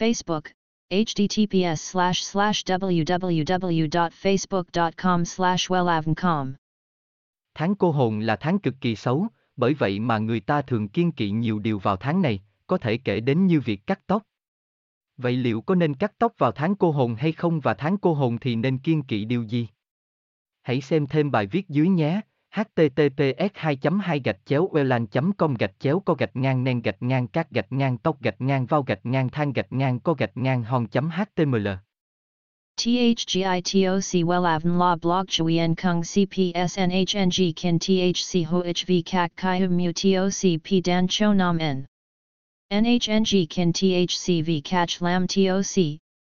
Facebook, https slash slash www.facebook.com slash wellavncom. Tháng cô hồn là tháng cực kỳ xấu, bởi vậy mà người ta thường kiên kỵ nhiều điều vào tháng này, có thể kể đến như việc cắt tóc. Vậy liệu có nên cắt tóc vào tháng cô hồn hay không và tháng cô hồn thì nên kiên kỵ điều gì? Hãy xem thêm bài viết dưới nhé https 2 2 gạch chéo welan com gạch chéo co gạch ngang nen gạch ngang các gạch ngang tóc gạch ngang vào gạch ngang than gạch ngang co gạch ngang hòn html THGITOC WELAVN La Blog Chuyen Kung CPSNHNG Kin THC HOHV Kak Kai Mu TOC P Dan Cho Nam N NHNG Kin THCV Catch Lam TOC